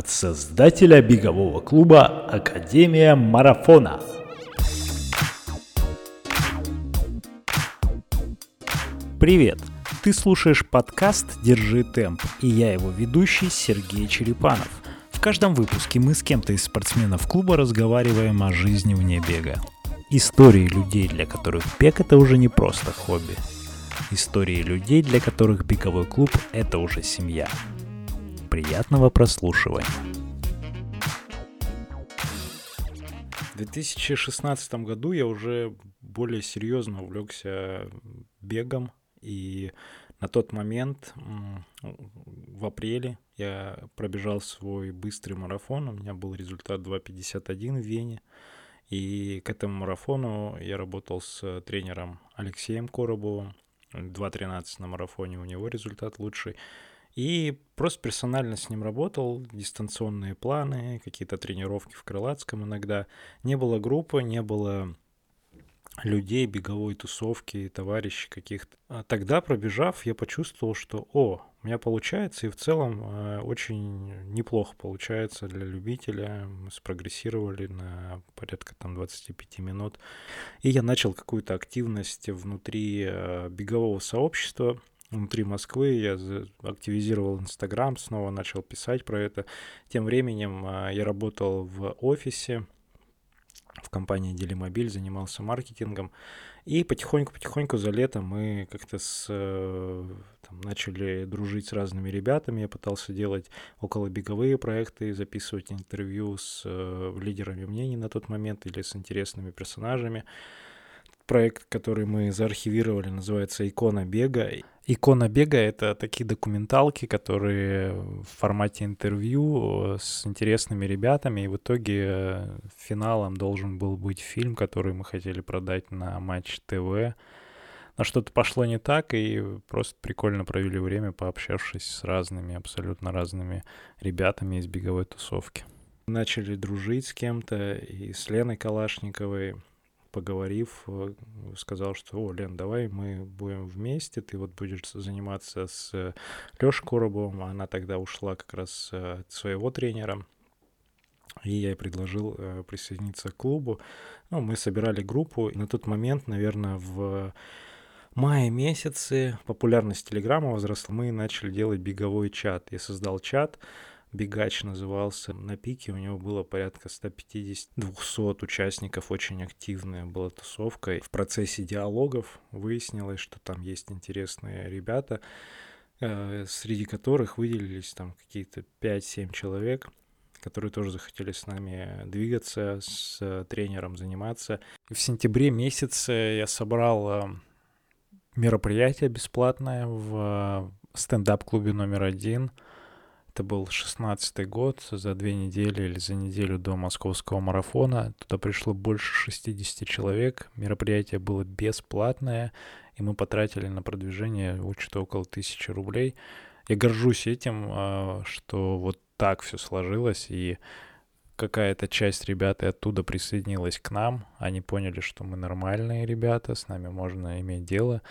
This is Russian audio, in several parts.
от создателя бегового клуба Академия Марафона. Привет! Ты слушаешь подкаст «Держи темп» и я его ведущий Сергей Черепанов. В каждом выпуске мы с кем-то из спортсменов клуба разговариваем о жизни вне бега. Истории людей, для которых бег это уже не просто хобби. Истории людей, для которых беговой клуб это уже семья. Приятного прослушивания. В 2016 году я уже более серьезно увлекся бегом, и на тот момент, в апреле, я пробежал свой быстрый марафон, у меня был результат 2.51 в Вене, и к этому марафону я работал с тренером Алексеем Коробовым, 2.13 на марафоне у него результат лучший, и просто персонально с ним работал, дистанционные планы, какие-то тренировки в Крылатском иногда. Не было группы, не было людей, беговой тусовки, товарищей каких-то. А тогда, пробежав, я почувствовал, что, о, у меня получается, и в целом э, очень неплохо получается для любителя. Мы спрогрессировали на порядка там 25 минут. И я начал какую-то активность внутри э, бегового сообщества, внутри Москвы, я активизировал Инстаграм, снова начал писать про это. Тем временем э, я работал в офисе, в компании Делимобиль, занимался маркетингом. И потихоньку-потихоньку за лето мы как-то с, э, там, начали дружить с разными ребятами. Я пытался делать околобеговые проекты, записывать интервью с э, лидерами мнений на тот момент или с интересными персонажами проект, который мы заархивировали, называется «Икона бега». «Икона бега» — это такие документалки, которые в формате интервью с интересными ребятами, и в итоге э, финалом должен был быть фильм, который мы хотели продать на Матч ТВ. Но что-то пошло не так, и просто прикольно провели время, пообщавшись с разными, абсолютно разными ребятами из беговой тусовки. Начали дружить с кем-то, и с Леной Калашниковой, поговорив, э, сказал, что, о, Лен, давай мы будем вместе, ты вот будешь заниматься с Лешей Коробовым, она тогда ушла как раз э, от своего тренера, и я ей предложил э, присоединиться к клубу. Ну, мы собирали группу, и на тот момент, наверное, в мае месяце популярность Телеграма возросла, мы начали делать беговой чат. Я создал чат, Бегач назывался. На пике у него было порядка 150-200 участников, очень активная была тусовка. В процессе диалогов выяснилось, что там есть интересные ребята, э, среди которых выделились там какие-то 5-7 человек, которые тоже захотели с нами двигаться, с тренером заниматься. В сентябре месяце я собрал э, мероприятие бесплатное в стендап-клубе номер один – это был шестнадцатый год, за две недели или за неделю до московского марафона. Туда пришло больше 60 человек. Мероприятие было бесплатное, и мы потратили на продвижение что-то около тысячи рублей. Я горжусь этим, а, что вот так все сложилось, и какая-то часть ребят и оттуда присоединилась к нам. Они поняли, что мы нормальные ребята, с нами можно иметь дело.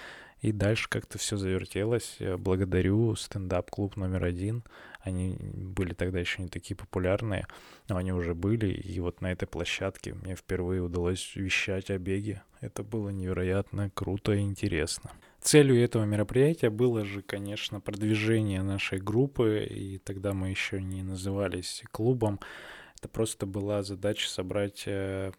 И дальше как-то все завертелось. Благодарю стендап-клуб номер один. Они были тогда еще не такие популярные, но они уже были. И вот на этой площадке мне впервые удалось вещать о беге. Это было невероятно круто и интересно. Целью этого мероприятия было же, конечно, продвижение нашей группы, и тогда мы еще не назывались клубом. Это просто была задача собрать э,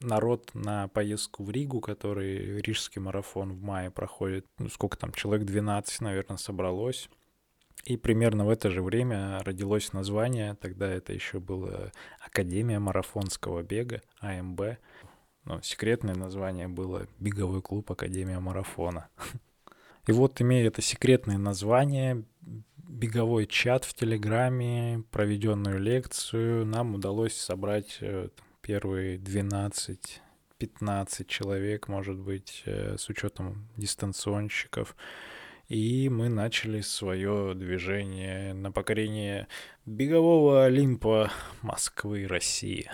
народ на поездку в Ригу, который Рижский марафон в мае проходит. Ну, сколько там, человек 12, наверное, собралось. И примерно в это же время родилось название, тогда это еще было Академия марафонского бега, АМБ. Но секретное название было Беговой клуб Академия марафона. И вот, имея это секретное название, беговой чат в Телеграме, проведенную лекцию, нам удалось собрать э, первые 12 15 человек, может быть, э, с учетом дистанционщиков. И мы начали свое движение на покорение бегового Олимпа Москвы и России.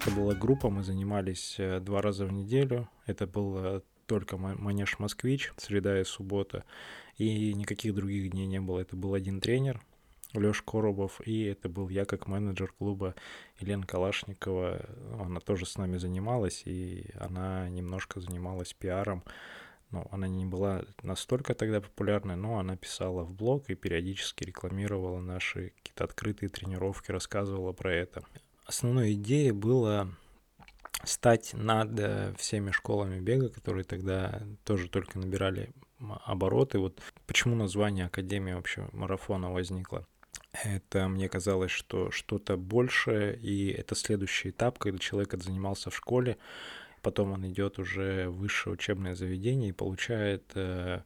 Это была группа, мы занимались э, два раза в неделю. Это был только манеж «Москвич», среда и суббота, и никаких других дней не было. Это был один тренер, Лёш Коробов, и это был я как менеджер клуба Елена Калашникова. Она тоже с нами занималась, и она немножко занималась пиаром. Ну, она не была настолько тогда популярной, но она писала в блог и периодически рекламировала наши какие-то открытые тренировки, рассказывала про это. Основной идеей было стать над э, всеми школами бега, которые тогда тоже только набирали обороты. Вот почему название Академии вообще марафона возникло. Это мне казалось, что что-то большее, и это следующий этап, когда человек отзанимался в школе, потом он идет уже в высшее учебное заведение и получает э,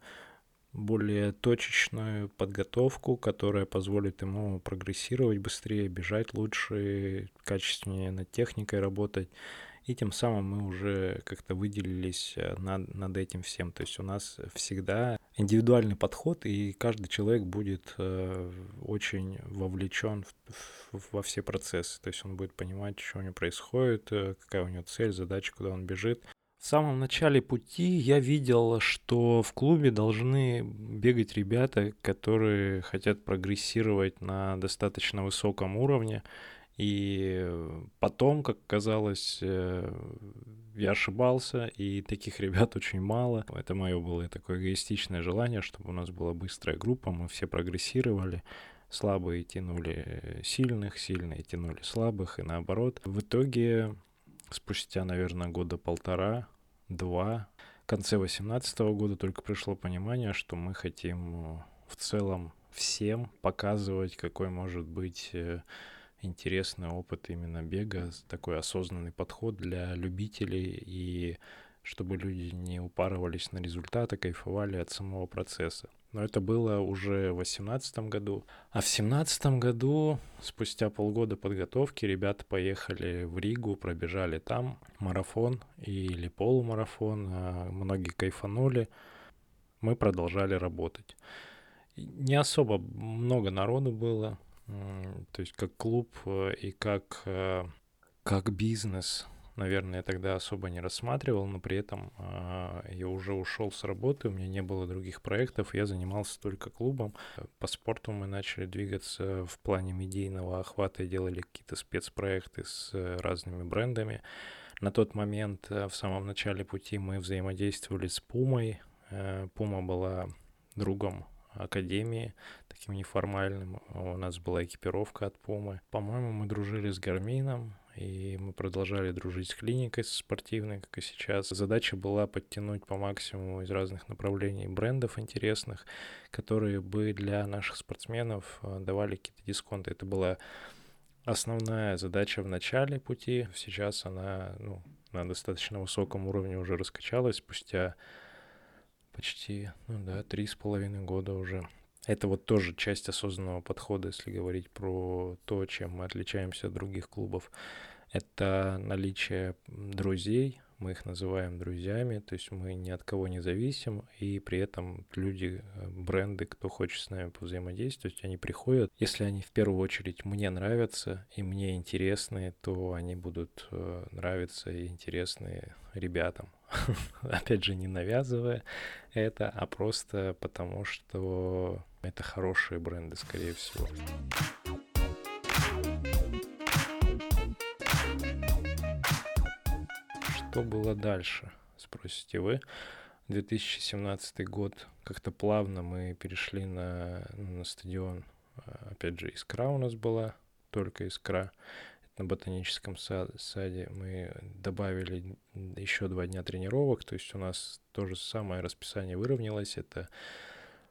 более точечную подготовку, которая позволит ему прогрессировать быстрее, бежать лучше, качественнее над техникой работать и тем самым мы уже как-то выделились э, над, над этим всем. То есть у нас всегда индивидуальный подход, и каждый человек будет э, очень вовлечен в, в, во все процессы. То есть он будет понимать, что у него происходит, э, какая у него цель, задача, куда он бежит. В самом начале пути я видел, что в клубе должны бегать ребята, которые хотят прогрессировать на достаточно высоком уровне. И потом, как казалось, э, я ошибался, и таких ребят очень мало. Это мое было такое эгоистичное желание, чтобы у нас была быстрая группа, мы все прогрессировали. Слабые тянули сильных, сильные тянули слабых, и наоборот. В итоге, спустя, наверное, года полтора, два, в конце 2018 года только пришло понимание, что мы хотим в целом всем показывать, какой может быть э, интересный опыт именно бега, такой осознанный подход для любителей и чтобы люди не упарывались на результаты, кайфовали от самого процесса. Но это было уже в 2018 году. А в 2017 году, спустя полгода подготовки, ребята поехали в Ригу, пробежали там марафон или полумарафон. А многие кайфанули. Мы продолжали работать. Не особо много народу было, то есть как клуб э, и как, э, как бизнес, наверное, я тогда особо не рассматривал, но при этом а, я уже ушел с работы, у меня не было других проектов, я занимался только клубом. По спорту мы начали двигаться в плане медийного охвата делали какие-то спецпроекты с э, разными брендами. На тот момент, в самом начале пути, мы взаимодействовали с Пумой. Пума была другом академии, таким неформальным. У нас была экипировка от Пумы. По-моему, мы дружили с Гармином, и мы продолжали дружить с клиникой спортивной, как и сейчас. Задача была подтянуть по максимуму из разных направлений брендов интересных, которые бы для наших спортсменов э, давали какие-то дисконты. Это была основная задача в начале пути. Сейчас она ну, на достаточно высоком уровне уже раскачалась спустя почти, ну да, три с половиной года уже. Это вот тоже часть осознанного подхода, если говорить про то, чем мы отличаемся от других клубов. Это наличие друзей, мы их называем друзьями, то есть мы ни от кого не зависим, и при этом люди, э, бренды, кто хочет с нами повзаимодействовать, они приходят. Если они в первую очередь мне нравятся и мне интересны, то они будут э, нравиться и интересны ребятам. Опять же, не навязывая это, а просто потому, что это хорошие бренды, скорее всего. Что было дальше, спросите вы. 2017 год как-то плавно мы перешли на, на стадион. Опять же, Искра у нас была, только Искра. На ботаническом саде мы добавили еще два дня тренировок, то есть у нас то же самое расписание выровнялось. Это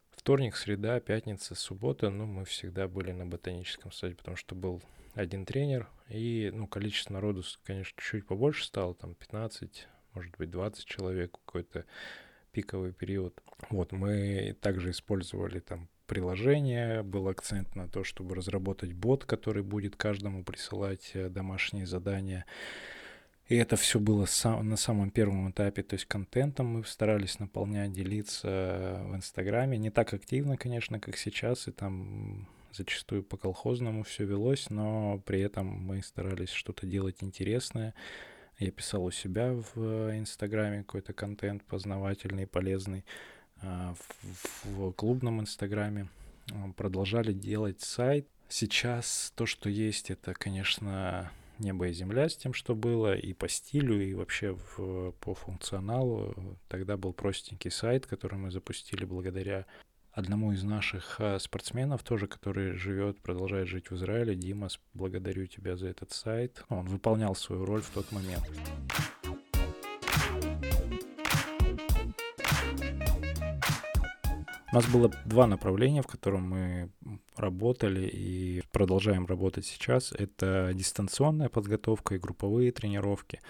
вторник, среда, пятница, суббота. Ну, мы всегда были на ботаническом саде, потому что был один тренер, и, ну, количество народу, конечно, чуть побольше стало, там 15, может быть, 20 человек какой-то пиковый период. Вот, мы также использовали там приложение, был акцент на то, чтобы разработать бот, который будет каждому присылать э, домашние задания. И это все было на самом первом этапе, то есть контентом мы старались наполнять, делиться в Инстаграме. Не так активно, конечно, как сейчас, и там зачастую по колхозному все велось, но при этом мы старались что-то делать интересное. Я писал у себя в Инстаграме какой-то контент познавательный, полезный. А, в, клубном Инстаграме продолжали делать сайт. Сейчас то, что есть, это, конечно, небо и земля с тем, что было, и по стилю, и вообще в, по функционалу. Тогда был простенький сайт, который мы запустили благодаря одному из наших а, спортсменов тоже, который живет, продолжает жить в Израиле. Дима, благодарю тебя за этот сайт. Он выполнял свою роль в тот момент. У нас было два направления, в котором мы работали и продолжаем работать сейчас. Это дистанционная подготовка и групповые тренировки.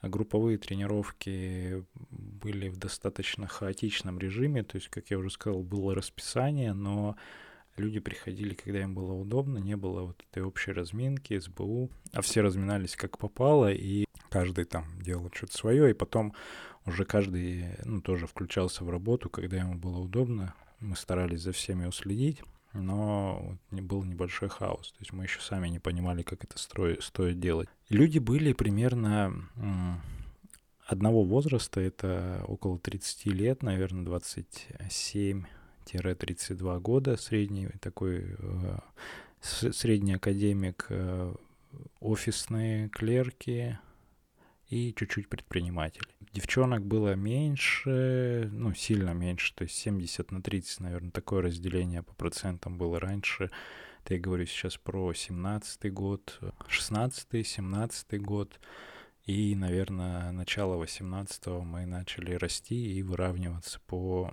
Групповые тренировки были в достаточно хаотичном режиме, то есть, как я уже сказал, было расписание, но люди приходили, когда им было удобно, не было вот этой общей разминки, СБУ, а все разминались как попало, и каждый там делал что-то свое, и потом уже каждый, ну, тоже включался в работу, когда ему было удобно. Мы старались за всеми уследить, но не был небольшой хаос. То есть мы еще сами не понимали, как это строить, стоит делать. люди были примерно одного возраста, это около 30 лет, наверное, 27-32 года, средний такой э, средний академик, э, офисные клерки, и чуть-чуть предпринимателей. Девчонок было меньше, ну, сильно меньше, то есть 70 на 30, наверное, такое разделение по процентам было раньше. Это я говорю сейчас про 17 год, 16 17 год. И, наверное, начало 18 мы начали расти и выравниваться по,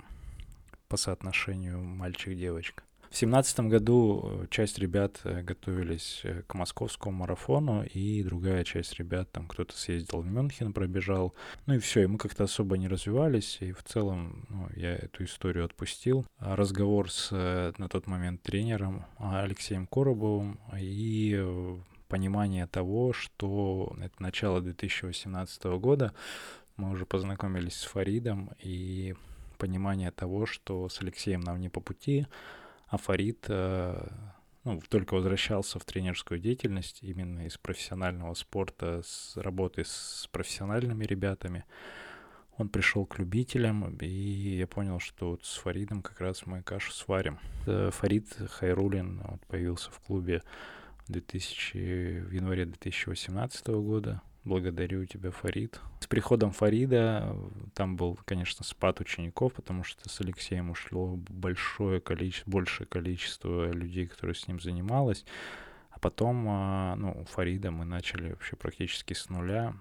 по соотношению мальчик-девочка. В семнадцатом году э, часть ребят э, готовились э, к московскому марафону, и другая часть ребят, там кто-то съездил в Мюнхен, пробежал. Ну и все, и мы как-то особо не развивались, и в целом ну, я эту историю отпустил. А разговор с на тот момент тренером Алексеем Коробовым и понимание того, что это начало 2018 года, мы уже познакомились с Фаридом, и понимание того, что с Алексеем нам не по пути, а Фарид э, ну, только возвращался в тренерскую деятельность именно из профессионального спорта, с работы с профессиональными ребятами. Он пришел к любителям, и я понял, что вот с Фаридом как раз мы кашу сварим. Э, Фарид Хайрулин вот, появился в клубе в, 2000, в январе 2018 года. Благодарю тебя, Фарид. С приходом Фарида там был, конечно, спад учеников, потому что с Алексеем ушло большое количество, большее количество людей, которые с ним занималось. А потом, а, ну, у Фарида мы начали вообще практически с нуля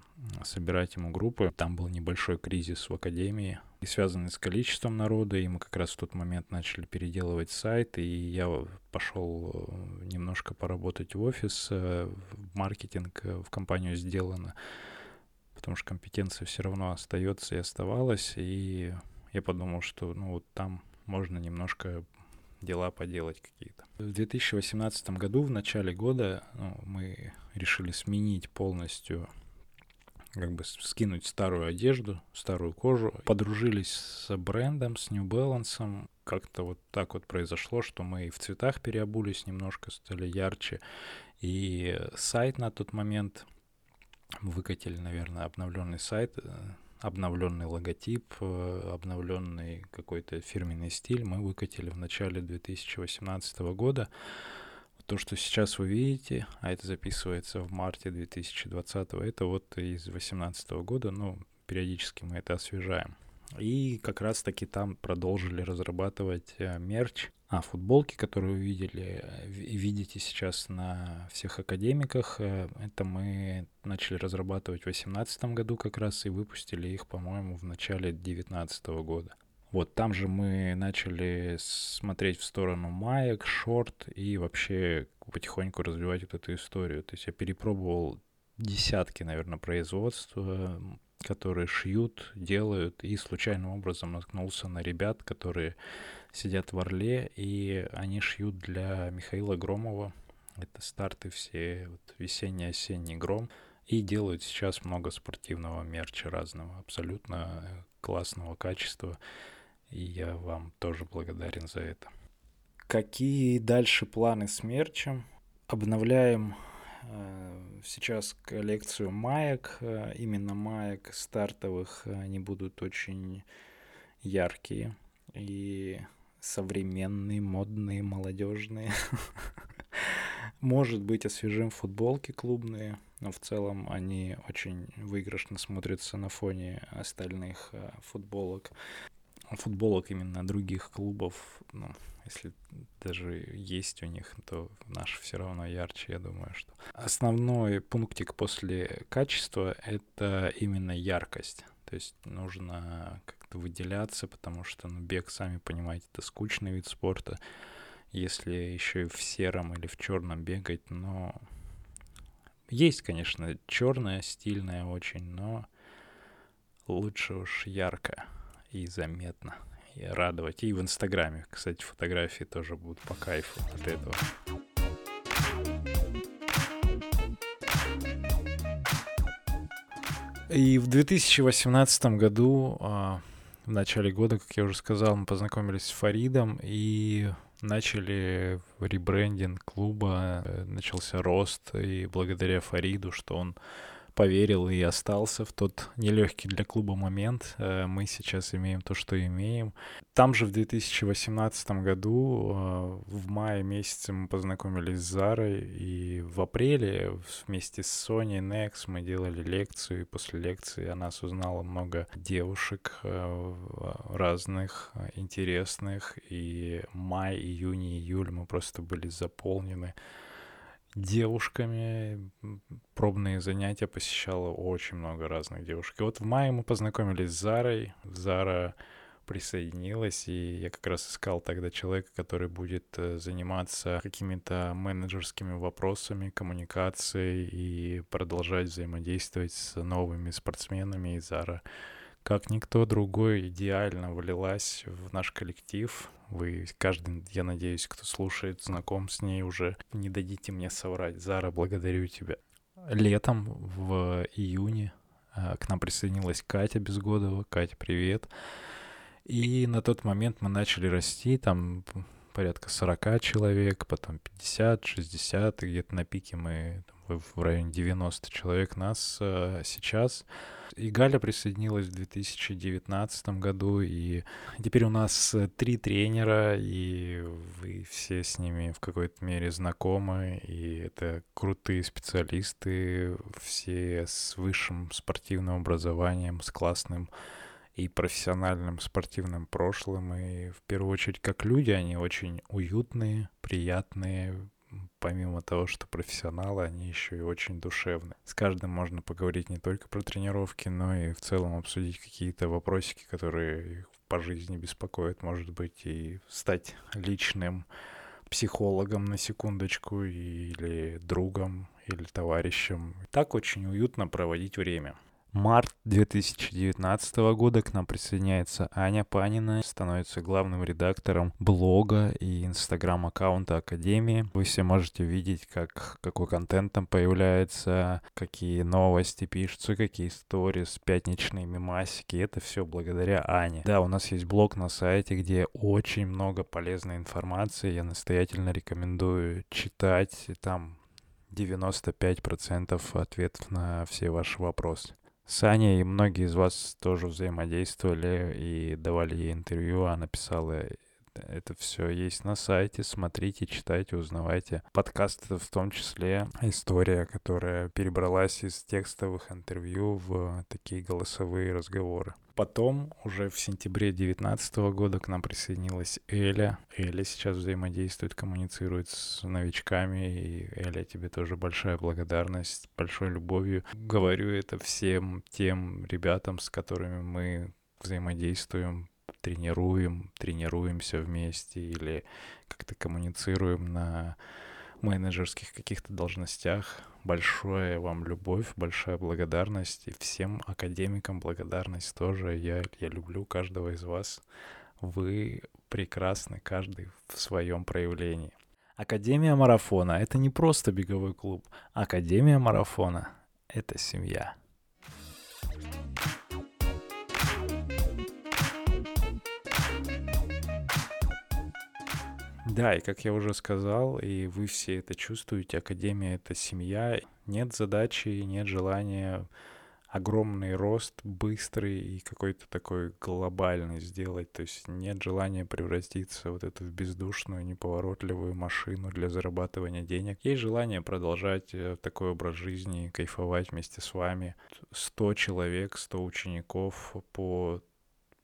собирать ему группы. Там был небольшой кризис в академии, и связанный с количеством народа, и мы как раз в тот момент начали переделывать сайт, и я пошел э, немножко поработать в офис, э, в маркетинг, э, в компанию сделано, потому что компетенция все равно остается и оставалась, и я подумал, что ну вот там можно немножко дела поделать какие-то. В 2018 году, в начале года, ну, мы решили сменить полностью как бы скинуть старую одежду, старую кожу. Подружились с брендом, с New Balance. Как-то вот так вот произошло, что мы и в цветах переобулись немножко, стали ярче. И сайт на тот момент выкатили, наверное, обновленный сайт э, обновленный логотип, э, обновленный какой-то фирменный стиль мы выкатили в начале 2018 года. То, что сейчас вы видите, а это записывается в марте 2020, это вот из 2018 года, ну, периодически мы это освежаем. И как раз-таки там продолжили разрабатывать э, мерч. А футболки, которые вы видели видите сейчас на всех академиках, э, это мы начали разрабатывать в 2018 году как раз и выпустили их, по-моему, в начале 2019 года. Вот там же мы начали смотреть в сторону маек, шорт и вообще потихоньку развивать вот эту историю. То есть я перепробовал десятки, наверное, производств, которые шьют, делают, и случайным образом наткнулся на ребят, которые сидят в Орле, и они шьют для Михаила Громова. Это старты все, вот, весенний, осенний гром. И делают сейчас много спортивного мерча разного, абсолютно классного качества. И я вам тоже благодарен за это. Какие дальше планы с мерчем? Обновляем сейчас коллекцию маек, именно маек стартовых, они будут очень яркие и современные, модные, молодежные. Может быть, освежим футболки клубные, но в целом они очень выигрышно смотрятся на фоне остальных э, футболок. Футболок именно других клубов, ну, если даже есть у них, то наш все равно ярче, я думаю, что. Основной пунктик после качества — это именно яркость. То есть нужно как-то выделяться, потому что ну, бег, сами понимаете, это скучный вид спорта если еще и в сером или в черном бегать, но есть, конечно, черная, стильная очень, но лучше уж ярко и заметно. И радовать. И в Инстаграме, кстати, фотографии тоже будут по кайфу от этого. И в 2018 году, а, в начале года, как я уже сказал, мы познакомились с Фаридом, и начали ребрендинг клуба, э, начался рост, и благодаря Фариду, что он поверил и остался в тот нелегкий для клуба момент. Э, мы сейчас имеем то, что имеем. Там же в 2018 году, э, в мае месяце мы познакомились с Зарой, и в апреле вместе с Sony Next мы делали лекцию, и после лекции о нас узнало много девушек э, разных, интересных, и май, июнь, июль мы просто были заполнены девушками. Пробные занятия посещала очень много разных девушек. И вот в мае мы познакомились с Зарой. Зара присоединилась, и я как раз искал тогда человека, который будет э, заниматься какими-то менеджерскими вопросами, коммуникацией и продолжать взаимодействовать с новыми спортсменами. И Зара, как никто другой, идеально влилась в наш коллектив, вы, каждый, я надеюсь, кто слушает, знаком с ней уже. Не дадите мне соврать. Зара, благодарю тебя. Летом, в июне, а, к нам присоединилась Катя Безгодова. Катя, привет. И на тот момент мы начали расти, там порядка 40 человек, потом 50, 60, и где-то на пике мы в районе 90 человек нас э, сейчас. И Галя присоединилась в 2019 году, и теперь у нас три тренера, и вы все с ними в какой-то мере знакомы, и это крутые специалисты, все с высшим спортивным образованием, с классным и профессиональным спортивным прошлым, и в первую очередь как люди они очень уютные, приятные, помимо того, что профессионалы, они еще и очень душевны. С каждым можно поговорить не только про тренировки, но и в целом обсудить какие-то вопросики, которые их по жизни беспокоят, может быть, и стать личным психологом на секундочку, или другом, или товарищем. Так очень уютно проводить время март 2019 года к нам присоединяется Аня Панина, становится главным редактором блога и инстаграм-аккаунта Академии. Вы все можете видеть, как, какой контент там появляется, какие новости пишутся, какие сторис, пятничные мемасики. Это все благодаря Ане. Да, у нас есть блог на сайте, где очень много полезной информации. Я настоятельно рекомендую читать. Там 95% ответов на все ваши вопросы. С Аней многие из вас тоже взаимодействовали и давали ей интервью. Она писала это все есть на сайте. Смотрите, читайте, узнавайте. Подкаст это в том числе история, которая перебралась из текстовых интервью в такие голосовые разговоры. Потом, уже в сентябре 2019 года к нам присоединилась Эля. Эля сейчас взаимодействует, коммуницирует с новичками. И Эля, тебе тоже большая благодарность, большой любовью. Говорю это всем тем ребятам, с которыми мы взаимодействуем тренируем, тренируемся вместе или как-то коммуницируем на менеджерских каких-то должностях. Большое вам любовь, большая благодарность. И всем академикам благодарность тоже. Я, я люблю каждого из вас. Вы прекрасны, каждый в своем проявлении. Академия марафона — это не просто беговой клуб. Академия марафона — это семья. Да, и как я уже сказал, и вы все это чувствуете, Академия — это семья. Нет задачи, нет желания огромный рост, быстрый и какой-то такой глобальный сделать. То есть нет желания превратиться вот эту в бездушную, неповоротливую машину для зарабатывания денег. Есть желание продолжать э, такой образ жизни, кайфовать вместе с вами. 100 человек, 100 учеников по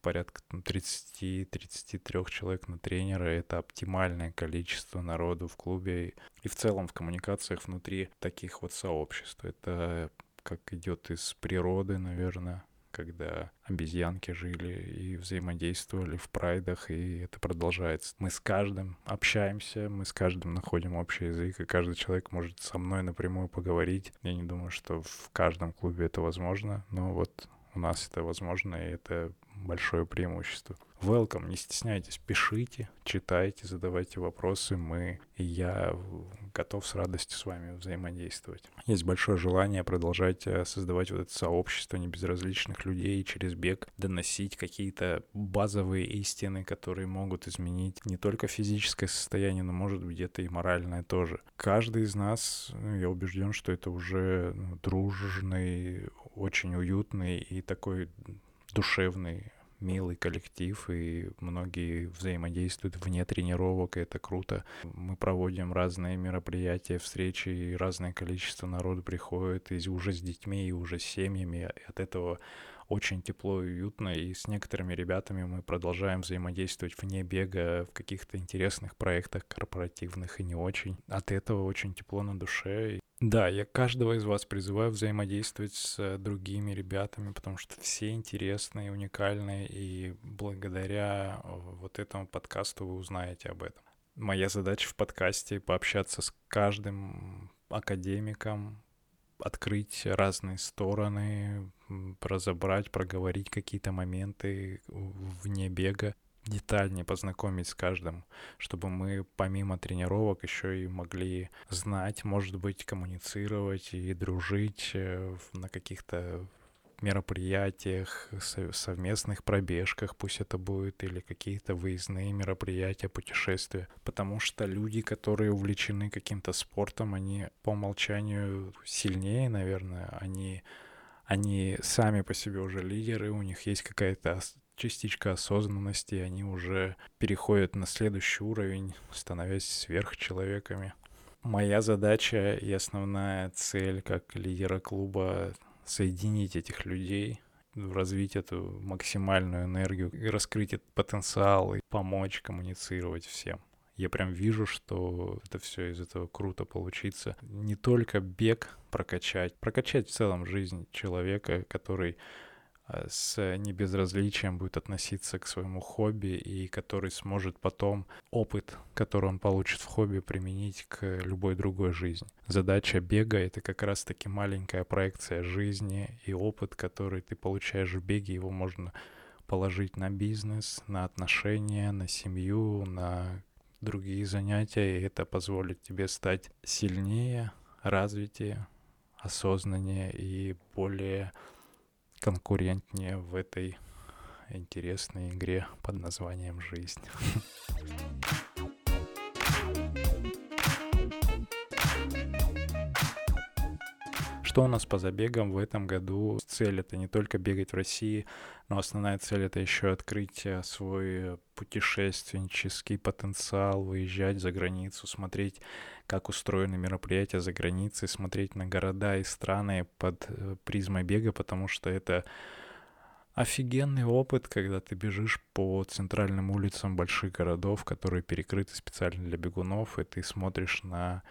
порядка 30-33 человек на тренера. Это оптимальное количество народу в клубе и в целом в коммуникациях внутри таких вот сообществ. Это как идет из природы, наверное, когда обезьянки жили и взаимодействовали в прайдах, и это продолжается. Мы с каждым общаемся, мы с каждым находим общий язык, и каждый человек может со мной напрямую поговорить. Я не думаю, что в каждом клубе это возможно, но вот у нас это возможно, и это большое преимущество. Welcome, не стесняйтесь, пишите, читайте, задавайте вопросы. Мы и я готов с радостью с вами взаимодействовать. Есть большое желание продолжать э, создавать вот это сообщество небезразличных людей через бег доносить какие-то базовые истины, которые могут изменить не только физическое состояние, но, может быть, где-то и моральное тоже. Каждый из нас, ну, я убежден, что это уже ну, дружный, очень уютный и такой душевный милый коллектив, и многие взаимодействуют вне тренировок, и это круто. Мы проводим разные мероприятия, встречи, и разное количество народу приходит, и уже с детьми, и уже с семьями. И от этого очень тепло и уютно, и с некоторыми ребятами мы продолжаем взаимодействовать вне бега в каких-то интересных проектах корпоративных и не очень. От этого очень тепло на душе. Да, я каждого из вас призываю взаимодействовать с другими ребятами, потому что все интересные, уникальные, и благодаря вот этому подкасту вы узнаете об этом. Моя задача в подкасте — пообщаться с каждым академиком, открыть разные стороны, разобрать, проговорить какие-то моменты вне бега, детальнее познакомить с каждым, чтобы мы помимо тренировок еще и могли знать, может быть, коммуницировать и дружить э, на каких-то мероприятиях, совместных пробежках, пусть это будет, или какие-то выездные мероприятия, путешествия. Потому что люди, которые увлечены каким-то спортом, они по умолчанию сильнее, наверное, они, они сами по себе уже лидеры, у них есть какая-то частичка осознанности, они уже переходят на следующий уровень, становясь сверхчеловеками. Моя задача и основная цель как лидера клуба соединить этих людей, развить эту максимальную энергию раскрыть этот потенциал и помочь коммуницировать всем. Я прям вижу, что это все из этого круто получится. Не только бег прокачать, прокачать в целом жизнь человека, который с небезразличием будет относиться к своему хобби и который сможет потом опыт, который он получит в хобби, применить к любой другой жизни. Задача бега — это как раз-таки маленькая проекция жизни и опыт, который ты получаешь в беге, его можно положить на бизнес, на отношения, на семью, на другие занятия, и это позволит тебе стать сильнее, развитее, осознаннее и более конкурентнее в этой интересной игре под названием «Жизнь». Что у нас по забегам в этом году? Цель это не только бегать в России, но основная цель это еще открыть э, свой путешественнический потенциал, выезжать за границу, смотреть, как устроены мероприятия за границей, смотреть на города и страны под э, призмой бега, потому что это офигенный опыт, когда ты бежишь по центральным улицам больших городов, которые перекрыты специально для бегунов, и ты смотришь на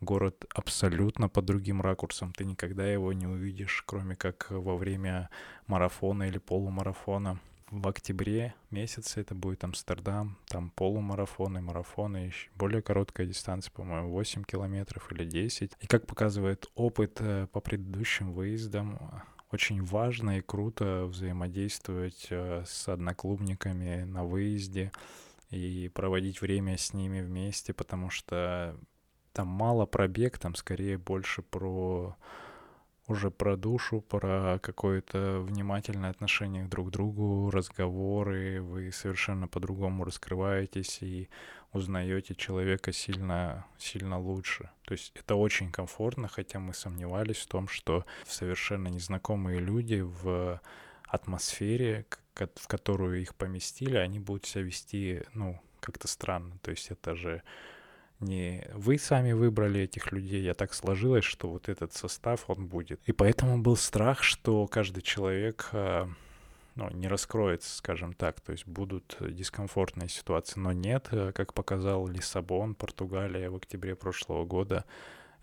город абсолютно под другим ракурсом. Ты никогда его не увидишь, кроме как во время марафона или полумарафона. В октябре месяце это будет Амстердам, там полумарафоны, марафоны, еще более короткая дистанция, по-моему, 8 километров или 10. И как показывает опыт э, по предыдущим выездам, очень важно и круто взаимодействовать э, с одноклубниками на выезде и проводить время с ними вместе, потому что там мало пробег, там скорее больше про уже про душу, про какое-то внимательное отношение друг к другу, разговоры, вы совершенно по-другому раскрываетесь и узнаете человека сильно, сильно лучше. То есть это очень комфортно, хотя мы сомневались в том, что совершенно незнакомые люди в атмосфере, в которую их поместили, они будут себя вести, ну, как-то странно. То есть это же не вы сами выбрали этих людей, а так сложилось, что вот этот состав, он будет. И поэтому был страх, что каждый человек а, ну, не раскроется, скажем так, то есть будут дискомфортные ситуации, но нет, как показал Лиссабон, Португалия в октябре прошлого года,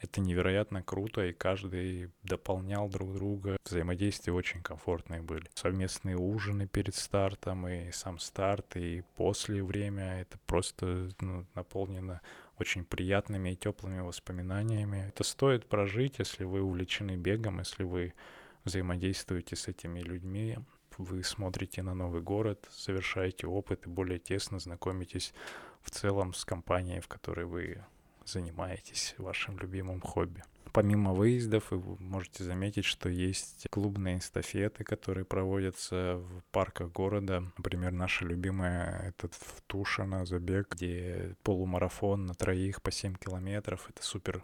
это невероятно круто, и каждый дополнял друг друга. Взаимодействия очень комфортные были. Совместные ужины перед стартом, и сам старт, и после время. Это просто ну, наполнено очень приятными и теплыми воспоминаниями. Это стоит прожить, если вы увлечены бегом, если вы взаимодействуете с этими людьми, вы смотрите на новый город, совершаете опыт и более тесно знакомитесь в целом с компанией, в которой вы занимаетесь вашим любимым хобби. Помимо выездов, вы можете заметить, что есть клубные эстафеты, которые проводятся в парках города. Например, наша любимая этот в Тушино забег, где полумарафон на троих по 7 километров. Это супер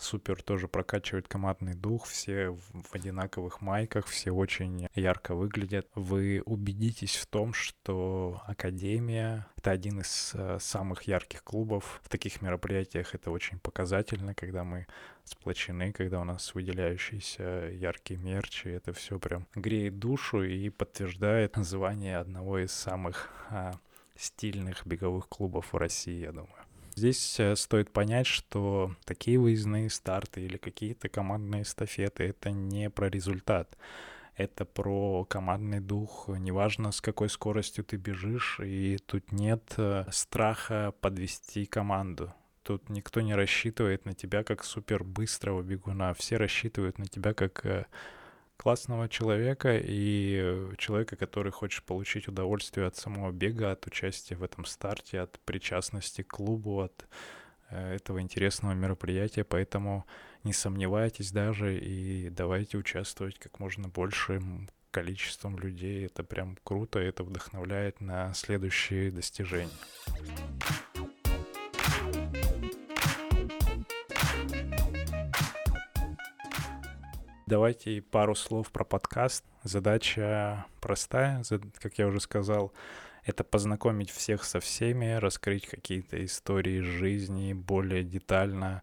супер тоже прокачивает командный дух, все в одинаковых майках, все очень ярко выглядят. Вы убедитесь в том, что Академия — это один из э, самых ярких клубов. В таких мероприятиях это очень показательно, когда мы сплочены, когда у нас выделяющиеся яркие мерчи. Это все прям греет душу и подтверждает звание одного из самых а, стильных беговых клубов в России, я думаю. Здесь э, стоит понять, что такие выездные старты или какие-то командные эстафеты — это не про результат. Это про командный дух. Неважно, с какой скоростью ты бежишь, и тут нет э, страха подвести команду. Тут никто не рассчитывает на тебя как супер быстрого бегуна. Все рассчитывают на тебя как э, классного человека и человека, который хочет получить удовольствие от самого бега, от участия в этом старте, от причастности к клубу, от э, этого интересного мероприятия, поэтому не сомневайтесь даже и давайте участвовать как можно большим количеством людей. Это прям круто, это вдохновляет на следующие достижения. Давайте пару слов про подкаст. Задача простая, как я уже сказал, это познакомить всех со всеми, раскрыть какие-то истории жизни более детально,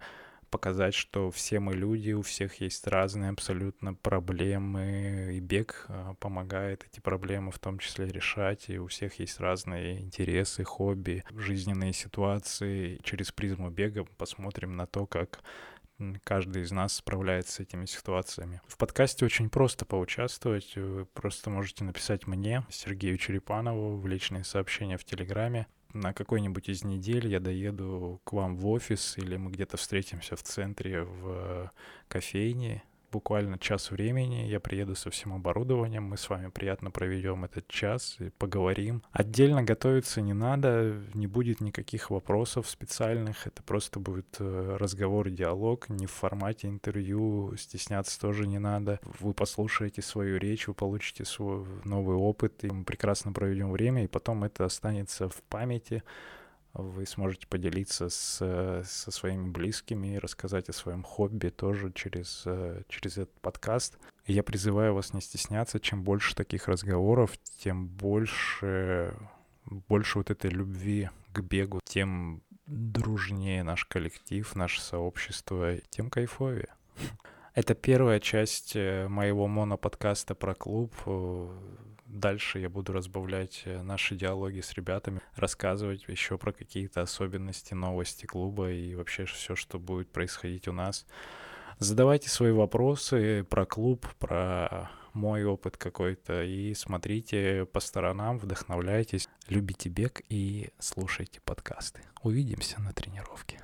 показать, что все мы люди, у всех есть разные абсолютно проблемы, и бег а, помогает эти проблемы в том числе решать, и у всех есть разные интересы, хобби, жизненные ситуации. Через призму бега посмотрим на то, как каждый из нас справляется с этими ситуациями. В подкасте очень просто поучаствовать. Вы просто можете написать мне, Сергею Черепанову, в личные сообщения в Телеграме. На какой-нибудь из недель я доеду к вам в офис, или мы где-то встретимся в центре в кофейне, буквально час времени. Я приеду со всем оборудованием, мы с вами приятно проведем этот час и поговорим. Отдельно готовиться не надо, не будет никаких вопросов специальных, это просто будет э, разговор, диалог, не в формате интервью, стесняться тоже не надо. Вы послушаете свою речь, вы получите свой новый опыт, и мы прекрасно проведем время, и потом это останется в памяти, вы сможете поделиться с, со своими близкими и рассказать о своем хобби тоже через, э, через этот подкаст. И я призываю вас не стесняться, чем больше таких разговоров, тем больше, больше вот этой любви к бегу, тем дружнее наш коллектив, наше сообщество, тем кайфовее. Это первая часть э, моего моноподкаста про клуб. Дальше я буду разбавлять э, наши диалоги с ребятами, рассказывать еще про какие-то особенности, новости клуба и вообще все, что будет происходить у нас. Задавайте свои вопросы про клуб, про мой опыт какой-то и смотрите по сторонам, вдохновляйтесь, любите бег и слушайте подкасты. Увидимся на тренировке.